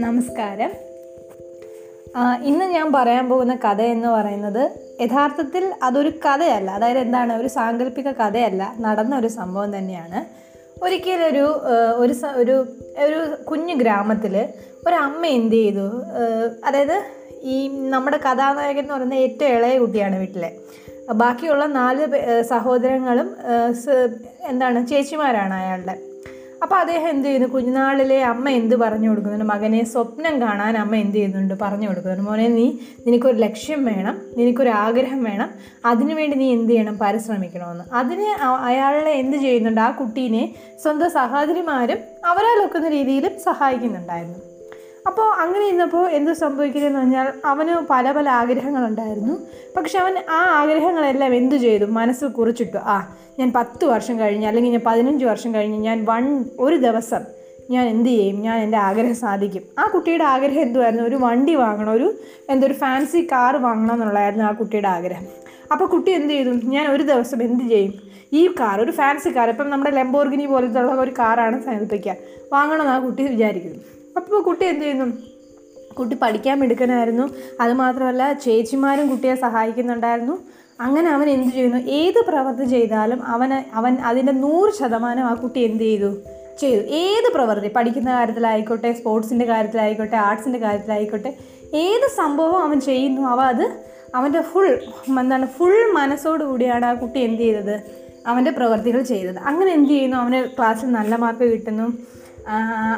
നമസ്കാരം. ഇന്ന് ഞാൻ പറയാൻ പോകുന്ന കഥ എന്ന് പറയുന്നത് യഥാർത്ഥത്തിൽ അതൊരു കഥയല്ല. അതായത് എന്താണ്? ഒരു സാങ്കല്പിക കഥയല്ല. നടന്ന ഒരു സംഭവം തന്നെയാണ്. ഒരിക്കലൊരു ഒരു ഒരു ഒരു കുഞ്ഞു ഗ്രാമത്തിൽ ഒരമ്മ എന്ത് ചെയ്തു? അതായത് ഈ നമ്മുടെ കഥാനായകൻ എന്ന് പറയുന്ന ഏറ്റവും ഇളയ കുട്ടിയാണ് വീട്ടിലെ. ബാക്കിയുള്ള നാല് സഹോദരങ്ങളും എന്താണ് ചേച്ചിമാരാണ് അയാളുടെ. അപ്പോൾ അദ്ദേഹം എന്ത് ചെയ്യുന്നു? കുഞ്ഞുനാളിലെ അമ്മ എന്ത് പറഞ്ഞു കൊടുക്കുന്നുണ്ട്? മകനെ സ്വപ്നം കാണാൻ അമ്മ എന്ത് ചെയ്യുന്നുണ്ട്? പറഞ്ഞു കൊടുക്കുന്നുണ്ട്. മോനെ നീ നിനക്കൊരു ലക്ഷ്യം വേണം നിനക്കൊരു ആഗ്രഹം വേണം അതിനുവേണ്ടി നീ എന്ത് ചെയ്യണം? പരിശ്രമിക്കണമെന്ന്. അതിന് അയാളെ എന്ത് ചെയ്യുന്നുണ്ട്? ആ കുട്ടീനെ സ്വന്തം സഹോദരിമാരും അവരാൽ ഒക്കുന്ന രീതിയിലും സഹായിക്കുന്നുണ്ടായിരുന്നു. അപ്പോൾ അങ്ങനെ ഇരുന്നപ്പോൾ എന്ത് സംഭവിക്കുന്നതെന്ന് പറഞ്ഞാൽ അവന് പല പല ആഗ്രഹങ്ങളുണ്ടായിരുന്നു. പക്ഷെ അവൻ ആ ആഗ്രഹങ്ങളെല്ലാം എന്തു ചെയ്തു? മനസ്സ് കുറിച്ചിട്ടു. ആ ഞാൻ പത്ത് വർഷം കഴിഞ്ഞ് അല്ലെങ്കിൽ ഞാൻ പതിനഞ്ച് വർഷം കഴിഞ്ഞ് ഞാൻ വൺ ഒരു ദിവസം ഞാൻ എന്ത് ചെയ്യും? ഞാൻ എന്റെ ആഗ്രഹം സാധിക്കും. ആ കുട്ടിയുടെ ആഗ്രഹം എന്തുമായിരുന്നു ഒരു വണ്ടി വാങ്ങണം ഒരു എന്തൊരു ഫാൻസി കാർ വാങ്ങണം എന്നുള്ളതായിരുന്നു ആ കുട്ടിയുടെ ആഗ്രഹം. അപ്പോൾ കുട്ടി എന്ത് ചെയ്തു? ഞാൻ ഒരു ദിവസം എന്ത് ചെയ്യും? ഈ കാർ ഒരു ഫാൻസി കാർ ഇപ്പം നമ്മുടെ ലംബോർഗിനി പോലത്തെ ഉള്ള ഒരു കാറാണ് സങ്കല്പിക്കുക. വാങ്ങണമെന്ന് ആ കുട്ടി വിചാരിക്കുന്നു. അപ്പോൾ കുട്ടി എന്ത് ചെയ്യുന്നു? കുട്ടി പഠിക്കാൻ മിടുക്കനായിരുന്നു. അതുമാത്രമല്ല ചേച്ചിമാരും കുട്ടിയെ സഹായിക്കുന്നുണ്ടായിരുന്നു. അങ്ങനെ അവൻ എന്ത് ചെയ്യുന്നു? ഏത് പ്രവൃത്തി ചെയ്താലും അവന് അവൻ അതിന്റെ നൂറ് ശതമാനം ആ കുട്ടി എന്ത് ചെയ്തു? ചെയ്തു. ഏത് പ്രവൃത്തി? പഠിക്കുന്ന കാര്യത്തിലായിക്കോട്ടെ സ്പോർട്സിന്റെ കാര്യത്തിലായിക്കോട്ടെ ആർട്സിന്റെ കാര്യത്തിലായിക്കോട്ടെ ഏത് സംഭവം അവൻ ചെയ്യുന്നു അവ അത് അവന്റെ ഫുൾ എന്താണ് ഫുൾ മനസ്സോടുകൂടിയാണ് ആ കുട്ടി എന്ത് ചെയ്തത്? അവന്റെ പ്രവൃത്തികൾ ചെയ്തത്. അങ്ങനെ എന്ത് ചെയ്യുന്നു? അവന് ക്ലാസ്സിൽ നല്ല മാർക്ക് കിട്ടുന്നു.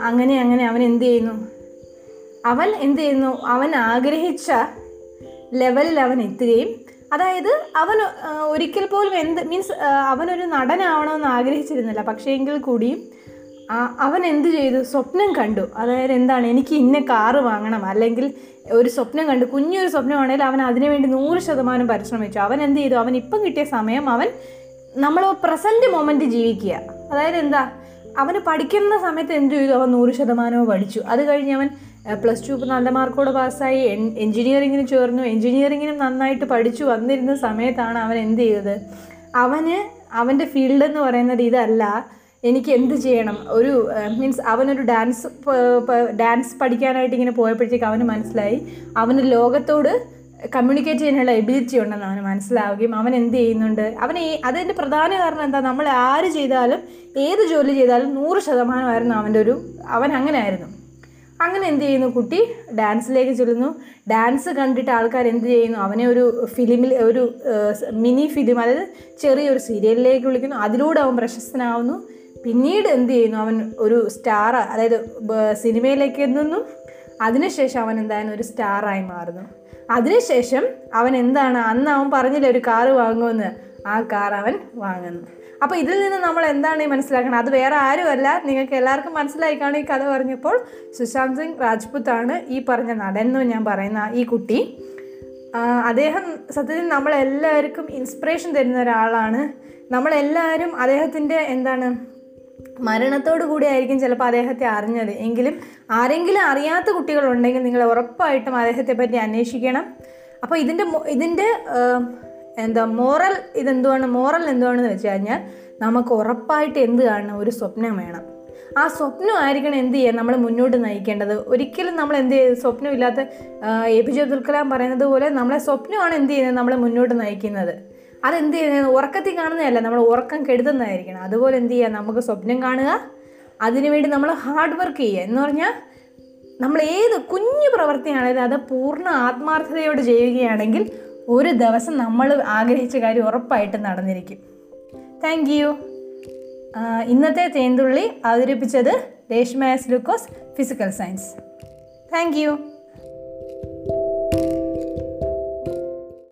അങ്ങനെ അങ്ങനെ അവൻ എന്ത് ചെയ്യുന്നു? അവൻ എന്ത് ചെയ്യുന്നു? അവൻ ആഗ്രഹിച്ച ലെവലിൽ അവൻ എത്തുകയും അതായത് അവൻ ഒരിക്കൽ പോലും എന്ത് മീൻസ് അവനൊരു നടനാവണമെന്ന് ആഗ്രഹിച്ചിരുന്നില്ല. പക്ഷേ എങ്കിൽ കൂടിയും അവൻ എന്ത് ചെയ്തു? സ്വപ്നം കണ്ടു. അതായത് എന്താണ്? എനിക്ക് ഇന്ന കാറ് വാങ്ങണം. അല്ലെങ്കിൽ ഒരു സ്വപ്നം കണ്ടു. കുഞ്ഞൊരു സ്വപ്നമാണെങ്കിൽ അവൻ അതിനുവേണ്ടി നൂറ് ശതമാനം പരിശ്രമിച്ചു. അവൻ എന്ത് ചെയ്തു? അവൻ ഇപ്പം കിട്ടിയ സമയം അവൻ നമ്മൾ പ്രസന്റ് മൊമെന്റ് ജീവിക്കുക. അതായത് എന്താ? അവന് പഠിക്കുന്ന സമയത്ത് എന്ത് ചെയ്തു? അവൻ നൂറ് ശതമാനവും പഠിച്ചു. അത് കഴിഞ്ഞ് അവൻ പ്ലസ് ടു നല്ല മാർക്കോടെ പാസ്സായി. എൻജിനീയറിങ്ങിന് ചേർന്നു. എൻജിനീയറിങ്ങിനും നന്നായിട്ട് പഠിച്ചു വന്നിരുന്ന സമയത്താണ് അവൻ എന്ത് ചെയ്തത്? അവന് അവന്റെ ഫീൽഡ് എന്ന് പറയുന്നത് ഇതല്ല. എനിക്ക് എന്ത് ചെയ്യണം? ഒരു മീൻസ് അവനൊരു ഡാൻസ് ഡാൻസ് പഠിക്കാനായിട്ട് ഇങ്ങനെ പോയപ്പോഴത്തേക്ക് അവന് മനസ്സിലായി. അവന് ലോകത്തോട് കമ്മ്യൂണിക്കേറ്റ് ചെയ്യാനുള്ള എബിലിറ്റി ഉണ്ടെന്ന് അവന് മനസ്സിലാവുകയും അവൻ എന്ത് ചെയ്യുന്നുണ്ട്? അവൻ ഈ അതിന്റെ പ്രധാന കാരണം എന്താ? നമ്മൾ ആര് ചെയ്താലും ഏത് ജോലി ചെയ്താലും നൂറ് ശതമാനമായിരുന്നു അവന്റെ ഒരു അവൻ അങ്ങനെ ആയിരുന്നു അങ്ങനെ എന്ത് ചെയ്യുന്നു കുട്ടി? ഡാൻസിലേക്ക് ചെല്ലുന്നു. ഡാൻസ് കണ്ടിട്ട് ആൾക്കാർ എന്ത് ചെയ്യുന്നു? അവനെ ഒരു ഫിലിമിൽ ഒരു മിനി ഫിലിം അതായത് ചെറിയൊരു സീരിയലിലേക്ക് വിളിക്കുന്നു. അതിലൂടെ അവൻ പ്രശസ്തനാവുന്നു. പിന്നീട് എന്ത് ചെയ്യുന്നു? അവൻ ഒരു സ്റ്റാർ അതായത് സിനിമയിലേക്ക് എത്തുന്നു. അതിനുശേഷം അവൻ എന്തായാലും ഒരു സ്റ്റാറായി മാറുന്നു. അതിനുശേഷം അവൻ എന്താണ്? അന്ന് അവൻ പറഞ്ഞില്ല ഒരു കാറ് വാങ്ങുമെന്ന്. ആ കാർ അവൻ വാങ്ങുന്നു. അപ്പോൾ ഇതിൽ നിന്ന് നമ്മൾ എന്താണ് ഈ മനസ്സിലാക്കണം അത് വേറെ ആരുമല്ല. നിങ്ങൾക്ക് എല്ലാവർക്കും മനസ്സിലായി കാണും ഈ കഥ പറഞ്ഞപ്പോൾ? സുശാന്ത് സിംഗ് രാജ്പുത്ത് ആണ് ഈ പറഞ്ഞ നടൻ എന്ന് ഞാൻ പറയുന്ന ഈ കുട്ടി. അദ്ദേഹം സത്യത്തിൽ നമ്മളെല്ലാവർക്കും ഇൻസ്പിറേഷൻ തരുന്ന ഒരാളാണ്. നമ്മളെല്ലാവരും അദ്ദേഹത്തിന്റെ എന്താണ് മരണത്തോടു കൂടി ആയിരിക്കും ചിലപ്പോൾ അദ്ദേഹത്തെ അറിഞ്ഞത്. എങ്കിലും ആരെങ്കിലും അറിയാത്ത കുട്ടികളുണ്ടെങ്കിൽ നിങ്ങൾ ഉറപ്പായിട്ടും അദ്ദേഹത്തെ പറ്റി അന്വേഷിക്കണം. അപ്പോൾ ഇതിന്റെ ഇതിന്റെ എന്താ മോറൽ ഇതെന്തുവാണ്? മോറൽ എന്തുവാണെന്ന് വെച്ച് കഴിഞ്ഞാൽ നമുക്ക് ഉറപ്പായിട്ട് എന്ത് കാണണം? ഒരു സ്വപ്നം വേണം. ആ സ്വപ്നം ആയിരിക്കണം എന്ത് ചെയ്യുക നമ്മൾ മുന്നോട്ട് നയിക്കേണ്ടത്. ഒരിക്കലും നമ്മൾ എന്ത് ചെയ്ത് സ്വപ്നമില്ലാത്ത A P J Abdul Kalam പറയുന്നത് പോലെ നമ്മളെ സ്വപ്നമാണ് എന്ത് ചെയ്യുന്നത്? നമ്മളെ മുന്നോട്ട് നയിക്കുന്നത്. അതെന്ത് ചെയ്യുന്നത്? ഉറക്കത്തിൽ കാണുന്നതല്ല നമ്മൾ ഉറക്കം കെടുത്തുന്നതായിരിക്കണം. അതുപോലെ എന്ത് ചെയ്യുക? നമുക്ക് സ്വപ്നം കാണുക. അതിനുവേണ്ടി നമ്മൾ ഹാർഡ് വർക്ക് ചെയ്യുക. എന്ന് പറഞ്ഞാൽ നമ്മൾ ഏത് കുഞ്ഞു പ്രവൃത്തിയാണെങ്കിലും അത് പൂർണ ആത്മാർത്ഥതയോട് ചെയ്യുകയാണെങ്കിൽ ഒരു ദിവസം നമ്മൾ ആഗ്രഹിച്ച കാര്യം ഉറപ്പായിട്ട് നടന്നിരിക്കും. താങ്ക് യു ഇന്നത്തെ തേന്തുള്ളി അവതരിപ്പിച്ചത് Reshma S Lukose physical science thank you